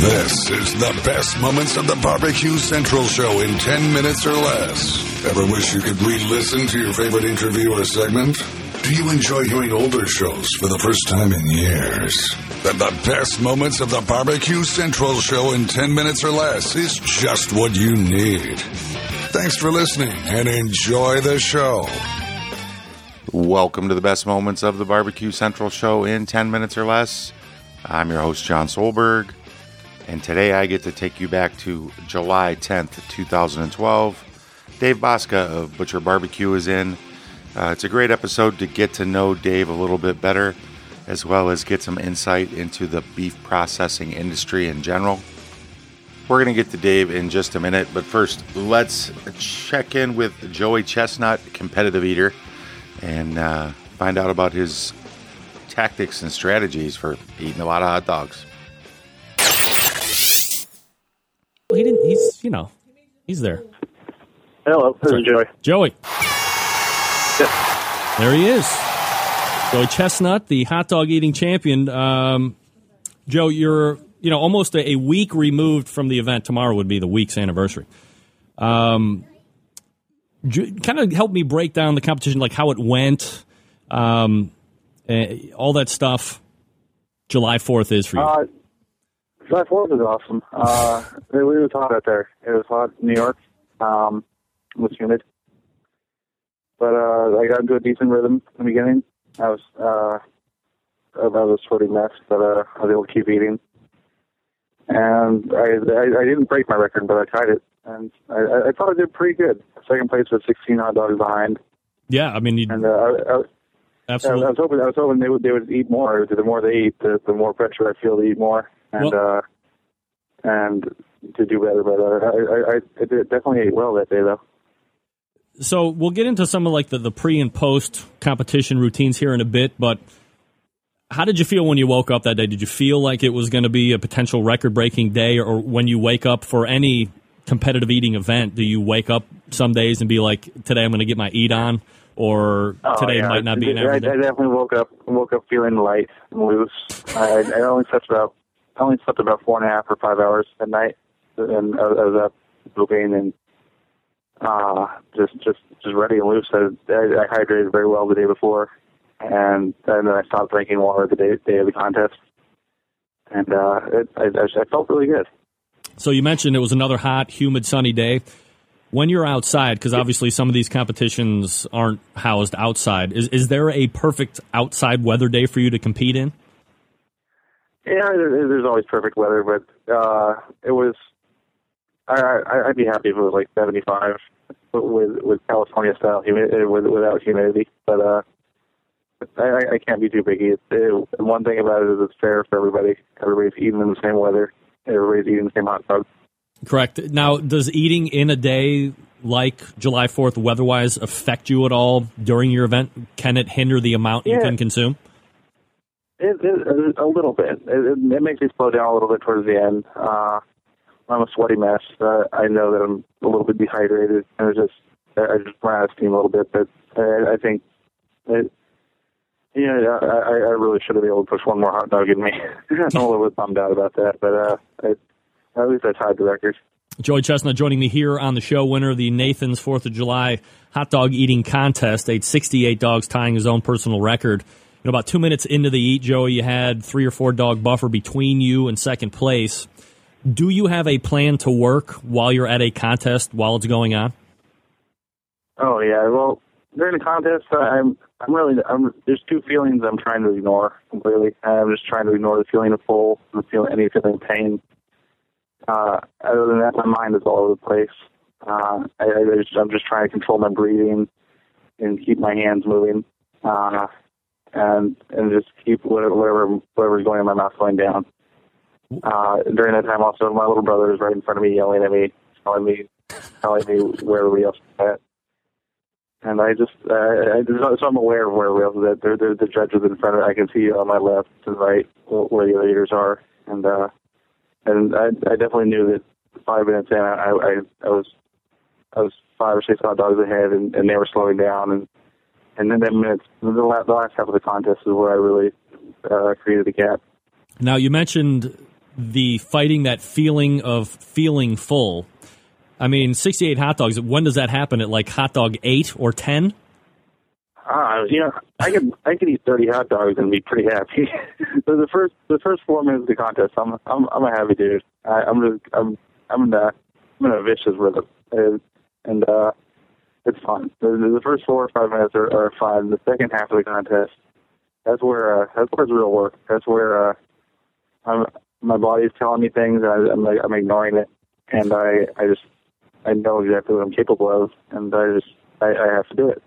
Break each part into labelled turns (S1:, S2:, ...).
S1: This is the best moments of the Barbecue Central show in 10 minutes or less. Ever wish you could re-listen to your favorite interview or segment? Do you enjoy hearing older shows for the first time in years? Then the best moments of the Barbecue Central show in 10 minutes or less is just what you need. Thanks for listening and enjoy the show.
S2: Welcome to the best moments of the Barbecue Central show in 10 minutes or less. I'm your host, Jon Solberg, and today I get to take you back to July 10th, 2012. Dave Bouska of Butcher Barbecue is in. Uh, it's a great episode to get to know Dave a little bit better, as well as get some insight into the beef processing industry in general. We're going to get to Dave in just a minute, but first, let's check in with Joey Chestnut, competitive eater, and uh, find out about his tactics and strategies for eating a lot of hot dogs.
S3: You know, he's there.
S4: Hello, this is Joey.
S3: Joey. There he is. Joey Chestnut, the hot dog eating champion. Um, Joe, you're you know almost a, a week removed from the event. Tomorrow would be the week's anniversary. Um, kind of help me break down the competition, like how it went, um, eh, all that stuff. July Fourth is for you.
S4: Uh, July 4th was awesome. Uh, it, it was hot out there. It was hot in New York. Um, it was humid. But uh, I got into a decent rhythm in the beginning. I was uh, I was a sweaty mess, but uh, I was able to keep eating. And I, I I didn't break my record, but I tied it, and I, I thought I did pretty good. Second place was 16 hot dogs behind,
S3: yeah, I mean, you
S4: and uh, I, I, I
S3: absolutely.
S4: was hoping I was hoping they would they would eat more. The more they eat, the, the more pressure I feel to eat more, and uh, and to do better. But uh, I, I, I definitely ate well that day, though.
S3: So we'll get into some of like the, the pre and post competition routines here in a bit, but how did you feel when you woke up that day? Did you feel like it was going to be a potential record breaking day, or when you wake up for any competitive eating event, do you wake up some days and be like, today I'm going to get my eat on, or today
S4: Oh, yeah.
S3: might not be an
S4: I, I definitely woke up woke up feeling light and loose. I, I only slept about I only slept about four and a half or five hours at night, and I, was- up moving and uh, just just just ready and loose. I, I, hydrated very well the day before, and, and then I stopped drinking water the day day of the contest, and uh, it, I, I felt really good.
S3: So you mentioned it was another hot, humid, sunny day. When you're outside, because obviously some of these competitions aren't housed outside, is is there a perfect outside weather day for you to compete in?
S4: Yeah, there's always perfect weather, but uh, it was. I, I I'd be happy if it was like 75 with with California style humidity with, without humidity. But uh, I, I- can't be too picky. It's, it, one thing about it is it's fair for everybody. Everybody's eating in the same weather. Everybody's eating the same hot dog.
S3: Correct. Now, does eating in a day like July 4th weather-wise affect you at all during your event? Can it hinder the amount you can consume?
S4: It, it, a little bit. It, it, makes me slow down a little bit towards the end. Uh, I'm a sweaty mess. Uh, I know that I'm a little bit dehydrated, and it's just I I just run out of steam a little bit. But I, I think, it, yeah, I, I I really should have been able to push one more hot dog in me. I'm a little bit bummed out about that, but uh, I, at least I tied the record.
S3: Joey Chestnut joining me here on the show, winner of the Nathan's 4th of July hot dog eating contest, ate 68 dogs, tying his own personal record. You know, about two minutes into the eat, Joey, you had three or four dog buffer between you and second place. Do you have a plan to work while you're at a contest while it's going on?
S4: Oh yeah, well during the contest, uh, I'm I'm really I'm there's two feelings I'm trying to ignore completely. I'm just trying to ignore the feeling of full, the feel any feeling of pain. Uh, other than that, my mind is all over the place. Uh, I, I just, I'm just trying to control my breathing and keep my hands moving, uh, and and just keep whatever whatever whatever's going in my mouth going down. Uh, during that time, also my little brother is right in front of me, yelling at me, telling me, telling me where everybody else is at. And I just, uh, I, so I'm aware of where everybody else is at. They're, they're the judges in front of. I can see on my left and right where the other are, and uh, and I, I definitely knew that five minutes in, I, I, I was, I was five or six hot dogs ahead, and, and they were slowing down, and and then ten minutes, the last, the last half of the contest is where I really uh, created a gap.
S3: Now, you mentioned the fighting that feeling of feeling full. I mean, 68 hot dogs, when does that happen? At like hot dog 8 or 10?
S4: Uh, you know, I could I could eat thirty hot dogs and be pretty happy. so the first the first four minutes of the contest, I'm I'm I'm a happy dude. I, I'm just I'm I'm in a I'm in a vicious rhythm, and, and uh, it's fun. The, the first four or five minutes are, are fun. The second half of the contest, that's where uh, that's where it's real work. That's where uh, I'm my body's telling me things, and I, I'm like I'm ignoring it, and I I just I know exactly what I'm capable of, and I just I, I have to do it.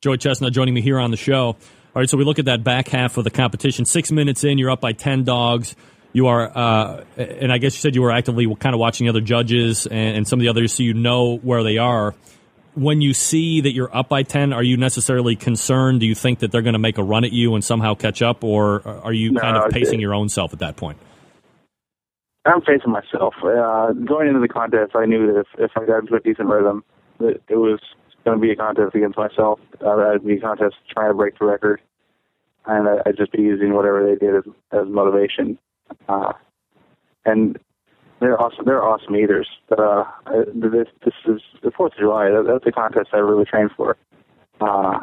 S3: Joey Chestnut joining me here on the show. All right, so we look at that back half of the competition. Six minutes in, you're up by 10 dogs. You are, uh, and I guess you said you were actively kind of watching the other judges and, and some of the others so you know where they are. When you see that you're up by 10, are you necessarily concerned? Do you think that they're going to make a run at you and somehow catch up, or are you
S4: No,
S3: kind of pacing your own self at that point?
S4: I'm facing myself. Uh, going into the contest, I knew that if, if I got into a decent rhythm, that it was going to be a contest against myself. Uh, that would be a contest trying to break the record, and I, I'd just be using whatever they did as, as motivation. Uh, and they're awesome. They're awesome eaters. Uh, this this is the Fourth of July. That, that's a contest I really train for. Uh,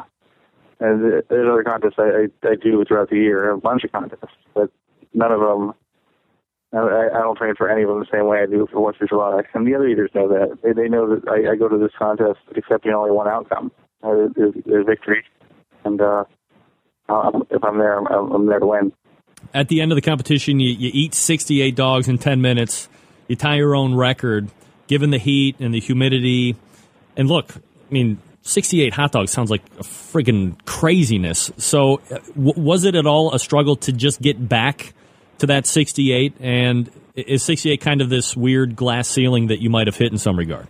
S4: and there's other contests I, I, I do throughout the year, a bunch of contests, but none of them I, I don't train for any of them the same way I do for Fourth of July. And the other eaters know that. They, they know that I, I go to this contest accepting only one outcome, uh, victory. And uh, um, if I'm there, I'm, I'm there to win.
S3: At the end of the competition, you, you eat 68 dogs in 10 minutes. You tie your own record, given the heat and the humidity. And look, I mean, 68 hot dogs sounds like a friggin' craziness. So, uh, w- was it at all a struggle to just get back to that 68? And is 68 kind of this weird glass ceiling that you might have hit in some regard?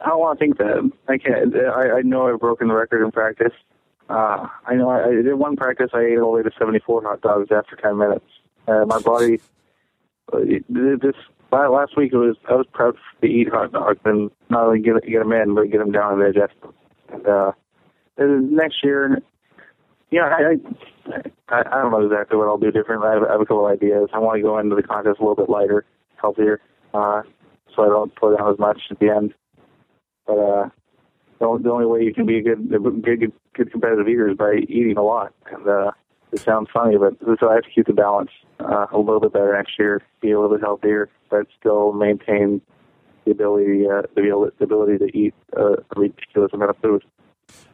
S4: I don't want to think that. I can't. I, I know I've broken the record in practice. Uh, I know I, I did one practice. I ate all the way to 74 hot dogs after 10 minutes. Uh, my body. Uh, This last week it was I was proud to eat hot dogs and not only get get them in but get them down and digest them. And uh, and next year, yeah, I, I I don't know exactly what I'll do different. I have, I have a couple ideas. I want to go into the contest a little bit lighter, healthier, uh, so I don't pull down as much at the end. But uh, the the only way you can be a good, good, good, good competitive eater is by eating a lot. And uh, it sounds funny, but so I have to keep the balance uh, a little bit better next year, be a little bit healthier, but still maintain the ability, uh, the, the ability to eat uh, a ridiculous amount of food.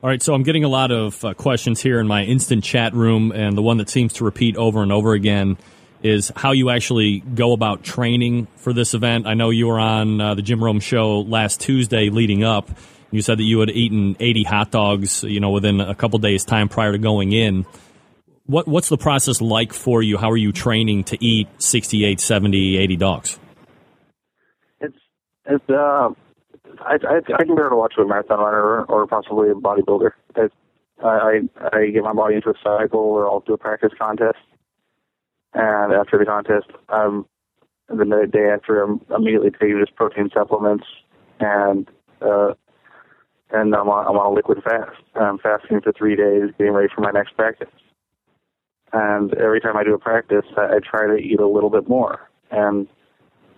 S3: All right, so I'm getting a lot of uh, questions here in my instant chat room, and the one that seems to repeat over and over again is how you actually go about training for this event. I know you were on uh, the Jim Rome show last Tuesday leading up. You said that you had eaten 80 hot dogs, you know, within a couple days' time prior to going in. What what's the process like for you? How are you training to eat 68, 70, 80 dogs?
S4: It's it's uh, I I, I compare it a lot to a marathon runner or possibly a bodybuilder. I I get my body into a cycle where I'll do a practice contest, and after the contest, um, the day after, I'm immediately taking just protein supplements, and uh, and I'm on I'm on a liquid fast. I'm fasting for three days, getting ready for my next practice. And every time I do a practice, I, I try to eat a little bit more, and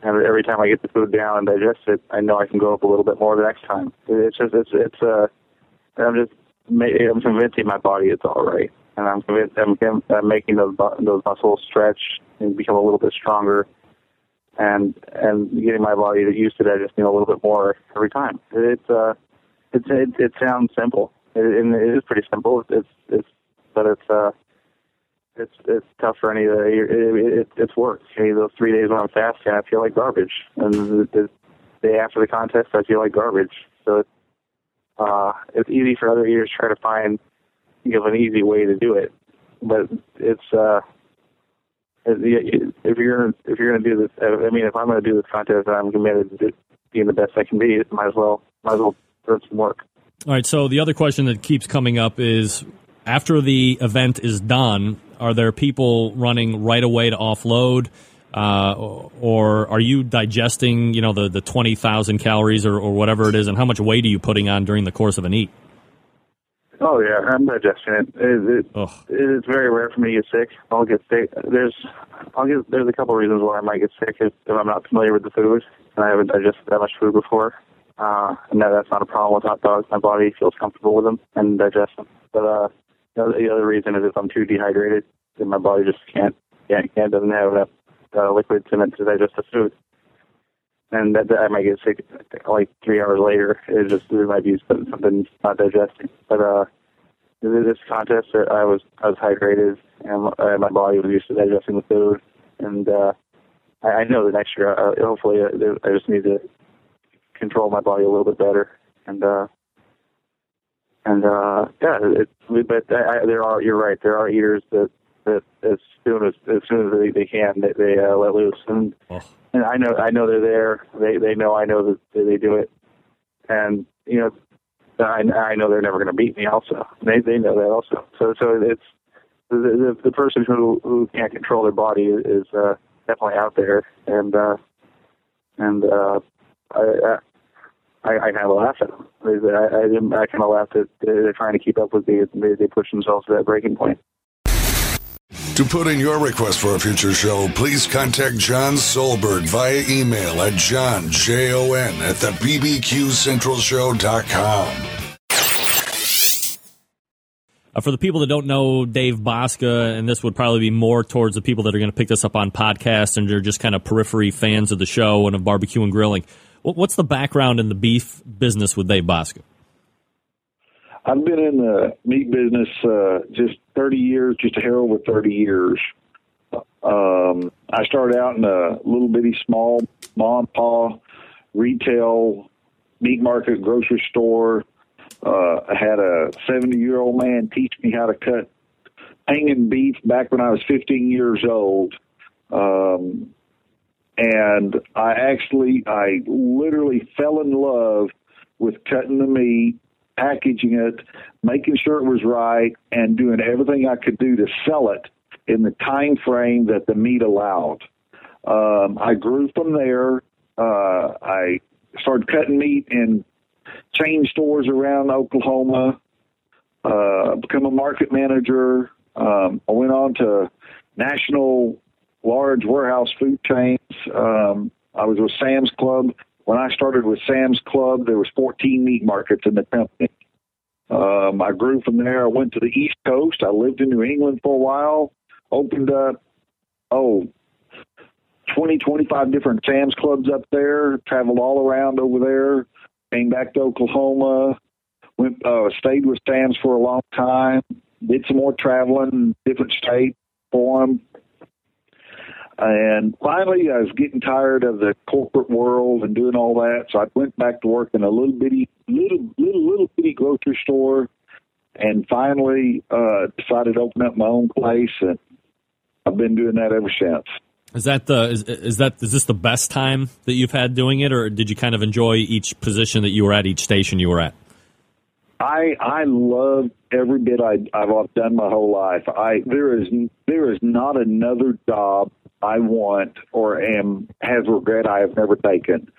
S4: and every time I get the food down and digest it, I know I can go up a little bit more the next time. It's just it's it's uh, I'm just I'm convincing my body it's all right, and I'm convinced I'm, I'm making those those muscles stretch and become a little bit stronger, and and getting my body to used to digesting a little bit more every time. It's uh, it's it, it sounds simple, it, and it is pretty simple. It's it's but it's uh it's it's tough for any of the it, it, it's work. Of those three days when I'm fasting, I feel like garbage, and the, the day after the contest, I feel like garbage. So it's uh, it's easy for other eaters to try to find you know an easy way to do it, but it's uh, if you're if you're going to do this, I mean, if I'm going to do this contest, I'm committed to being the best I can be. Might as well might as well put some work.
S3: All right. So the other question that keeps coming up is after the event is done, are there people running right away to offload? Uh, or are you digesting, you know, the, the 20,000 calories or, or whatever it is? And how much weight are you putting on during the course of an eat?
S4: Oh yeah, I'm digesting it. It, it, it's very rare for me to get sick. I'll get sick. There's, I'll get. There's a couple of reasons why I might get sick if, if I'm not familiar with the food and I haven't digested that much food before. Uh, and that, that's not a problem with hot dogs. My body feels comfortable with them and digests them. But uh, the other, the other reason is if I'm too dehydrated, then my body just can't, can't, can't doesn't have enough uh, in it to digest the food. And that, that I might get sick like three hours later. It just there might be something not digesting. But uh, this contest, uh, I was I was hydrated and uh, my body was used to digesting the food. And uh, I, I know the next year, uh, hopefully, uh, I just need to control my body a little bit better. And uh, and uh, yeah, it, but I, I, there are you're right. There are eaters that that as soon as as soon as they, they can, they, they uh, let loose. And
S3: Oh.
S4: and I know I know they're there. They they know I know that they, do it. And you know, I I know they're never going to beat me. Also, they they know that also. So so it's the the, the person who who can't control their body is uh, definitely out there. And uh, and uh, I. I I, I kind of laugh at them. I, I, I kind of laugh that they're trying to keep up with me. They, they push themselves to that breaking point.
S1: To put in your request for a future show, please contact Jon Solberg via email at john, J-O-N, at the bbqcentralshow.com.
S3: Uh, for the people that don't know Dave Bouska, and this would probably be more towards the people that are going to pick this up on podcast and they're just kind of periphery fans of the show and of barbecue and grilling. What- What's the background in the beef business with Dave Bouska?
S5: I've been in the meat business uh, just 30 years, just a hair over 30 years. Um, I started out in a little bitty small mom and pa retail meat market grocery store. Uh, I had a 70 year old man teach me how to cut hanging beef back when I was 15 years old. Um, and I actually, I literally fell in love with cutting the meat, packaging it, making sure it was right, and doing everything I could do to sell it in the time frame that the meat allowed. Um, I grew from there. Uh, I started cutting meat in chain stores around Oklahoma. Uh, become a market manager. Um, I went on to national large warehouse food chains. Um, I was with Sam's Club. When I started with Sam's Club, there was 14 meat markets in the company. Um, I grew from there. I went to the East Coast. I lived in New England for a while. Opened up, oh, 20, 25 different Sam's Clubs up there. Traveled all around over there. Came back to Oklahoma. Went, uh, stayed with Sam's for a long time. Did some more traveling, in different states for them. And finally, I was getting tired of the corporate world and doing all that, so I went back to work in a little bitty, little, little, little bitty grocery store, and finally uh, decided to open up my own place, and I've been doing that ever since.
S3: Is that the is, is that is this the best time that you've had doing it, or did you kind of enjoy each position that you were at, each station you were at?
S5: I I love every bit I, I've done my whole life. I there is there is not another job I want or am has regret I have never taken.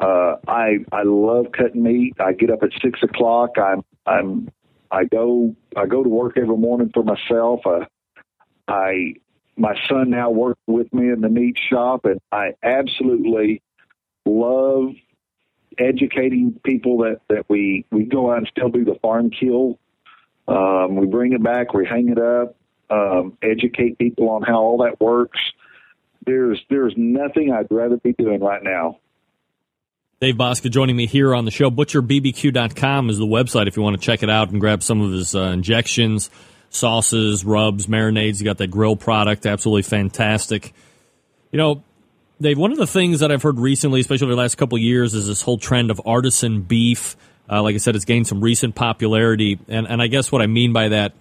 S5: Uh, I I love cutting meat. I get up at six o'clock. I'm I'm I go I go to work every morning for myself. Uh, I my son now works with me in the meat shop, and I absolutely love educating people that that we we go out and still do the farm kill. Um, we bring it back, we hang it up, um, educate people on how all that works. There's there's nothing I'd rather be doing right now.
S3: Dave Bouska joining me here on the show. ButcherBBQ.com is the website if you want to check it out and grab some of his uh, injections, sauces, rubs, marinades. You got that grill product, absolutely fantastic. You know, Dave, one of the things that I've heard recently, especially over the last couple years, is this whole trend of artisan beef. Uh, like I said, it's gained some recent popularity, and and I guess what I mean by that,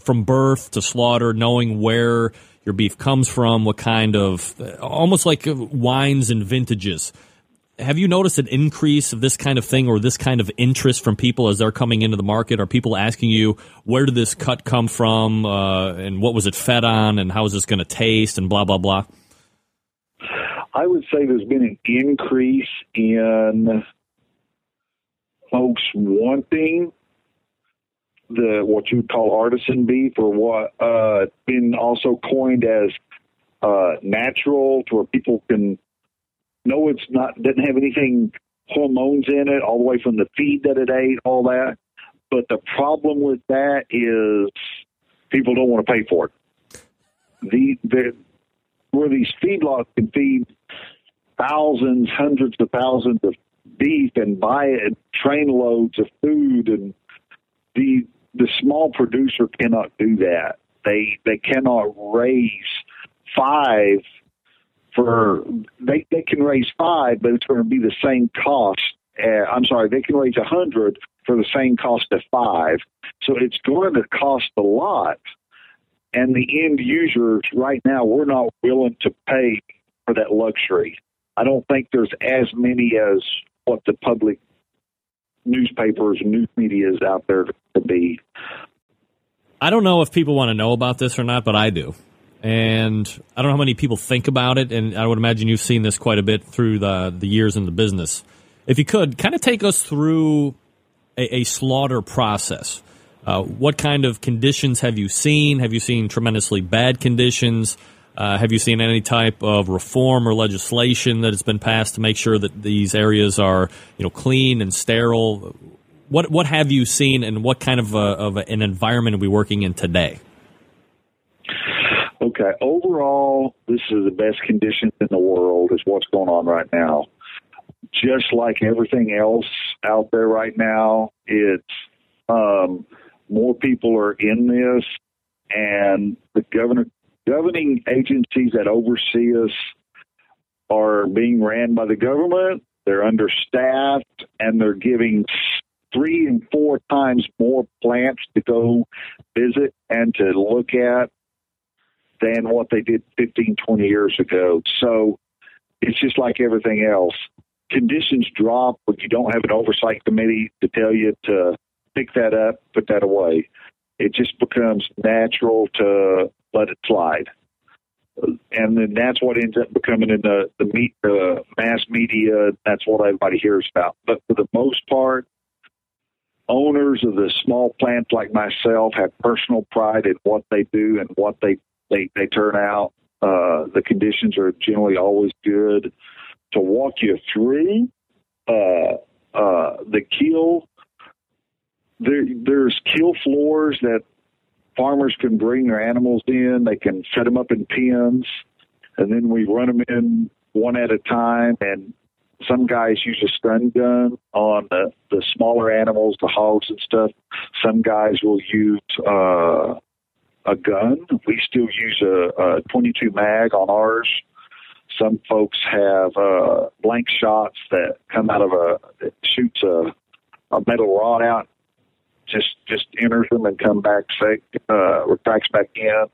S3: from birth to slaughter, knowing where your beef comes from, what kind of, almost like wines and vintages. Have you noticed an increase of this kind of thing or this kind of interest from people as they're coming into the market? Are people asking you where did this cut come from, uh, and what was it fed on, and how is this going to taste, and blah blah blah?
S5: I would say there's been an increase in folks wanting the what you call artisan beef, or what uh, been also coined as uh, natural, to where people can know it's not doesn't have anything hormones in it, all the way from the feed that it ate, all that. But the problem with that is people don't want to pay for it. The, the where these feedlots can feed thousands, hundreds of thousands of beef and buy it, train loads of food, and the the small producer cannot do that. They they cannot raise five for they they can raise five, but it's going to be the same cost. Uh, I'm sorry, they can raise a hundred for the same cost of five. So it's going to cost a lot. And the end users right now, we're not willing to pay for that luxury. I don't think there's as many as what the public newspapers news media is out there to be.
S3: I don't know if people want to know about this or not, but I do. And I don't know how many people think about it, and I would imagine you've seen this quite a bit through the the years in the business. If you could, kind of take us through a, a slaughter process. Uh, what kind of conditions have you seen? Have you seen tremendously bad conditions? Uh, have you seen any type of reform or legislation that has been passed to make sure that these areas are, you know, clean and sterile? What what have you seen, and what kind of, a, of an environment are we working in today?
S5: Okay, overall, this is the best conditions in the world. Is what's going on right now. Just like everything else out there right now, it's um, more people are in this, and the governor governing agencies that oversee us are being ran by the government. They're understaffed and they're giving three and four times more plants to go visit and to look at than what they did 15, 20 years ago. So it's just like everything else. Conditions drop when you don't have an oversight committee to tell you to pick that up, put that away. It just becomes natural to let it slide. And then that's what ends up becoming in the the meat, uh, mass media. That's what everybody hears about. But for the most part, owners of the small plants like myself have personal pride in what they do and what they they, they turn out. Uh, the conditions are generally always good. To walk you through uh, uh, the kill, there, there's kill floors that farmers can bring their animals in. They can set them up in pens, and then we run them in one at a time. And some guys use a stun gun on the, the smaller animals, the hogs and stuff. Some guys will use uh, a gun. We still use a, a 22 mag on ours. Some folks have uh, blank shots that come out of a shoots a, a metal rod out just just enters them and come back safe, uh, or tracks back in.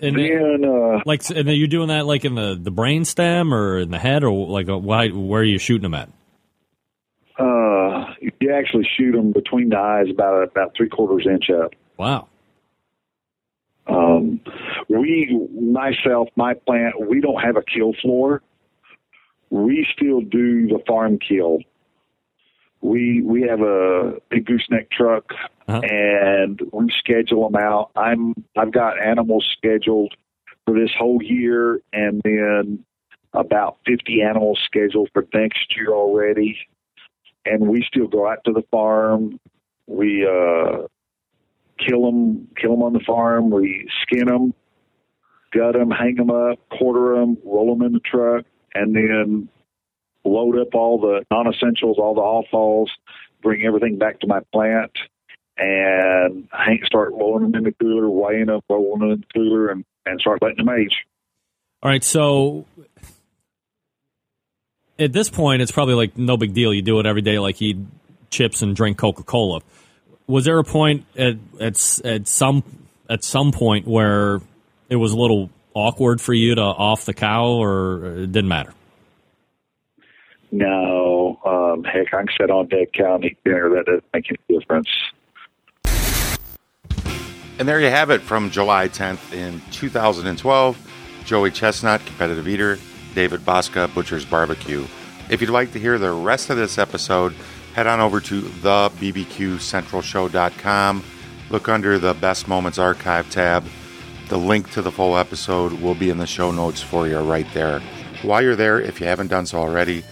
S3: And then, uh, like, and you're doing that like in the the brain stem or in the head, or like, uh, why, where are you shooting them at?
S5: Uh, you actually shoot them between the eyes, about about three quarters inch up.
S3: Wow.
S5: Um, we, myself, my plant, we don't have a kill floor. We still do the farm kill we we have a big gooseneck truck uh-huh. and we schedule them out. I'm I've got animals scheduled for this whole year and then about 50 animals scheduled for next year already. And we still go out to the farm. We uh, kill them, kill them on the farm. We skin them, gut them, hang them up, quarter them, roll them in the truck, and then load up all the non-essentials, all the offals, bring everything back to my plant, and hang, start rolling them in the cooler, weighing up, rolling them in the cooler, and, and start letting them age.
S3: All right, so at this point, it's probably like no big deal. You do it every day, like eat chips and drink Coca Cola. Was there a point at at at some at some point where it was a little awkward for you to off the cow, or it didn't matter?
S5: No, um, heck, I can sit on dead eat dinner. That doesn't make any difference.
S2: And there you have it from July 10th in 2012. Joey Chestnut, competitive eater, David Bouska, Butcher's Barbecue. If you'd like to hear the rest of this episode, head on over to thebbqcentralshow.com. Look under the Best Moments Archive tab. The link to the full episode will be in the show notes for you right there. While you're there, if you haven't done so already,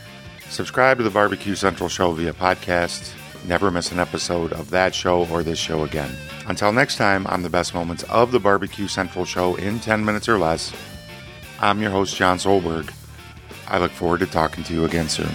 S2: subscribe to the Barbecue Central Show via podcast. Never miss an episode of that show or this show again. Until next time, on the best moments of the Barbecue Central Show in 10 minutes or less, I'm your host, Jon Solberg. I look forward to talking to you again soon.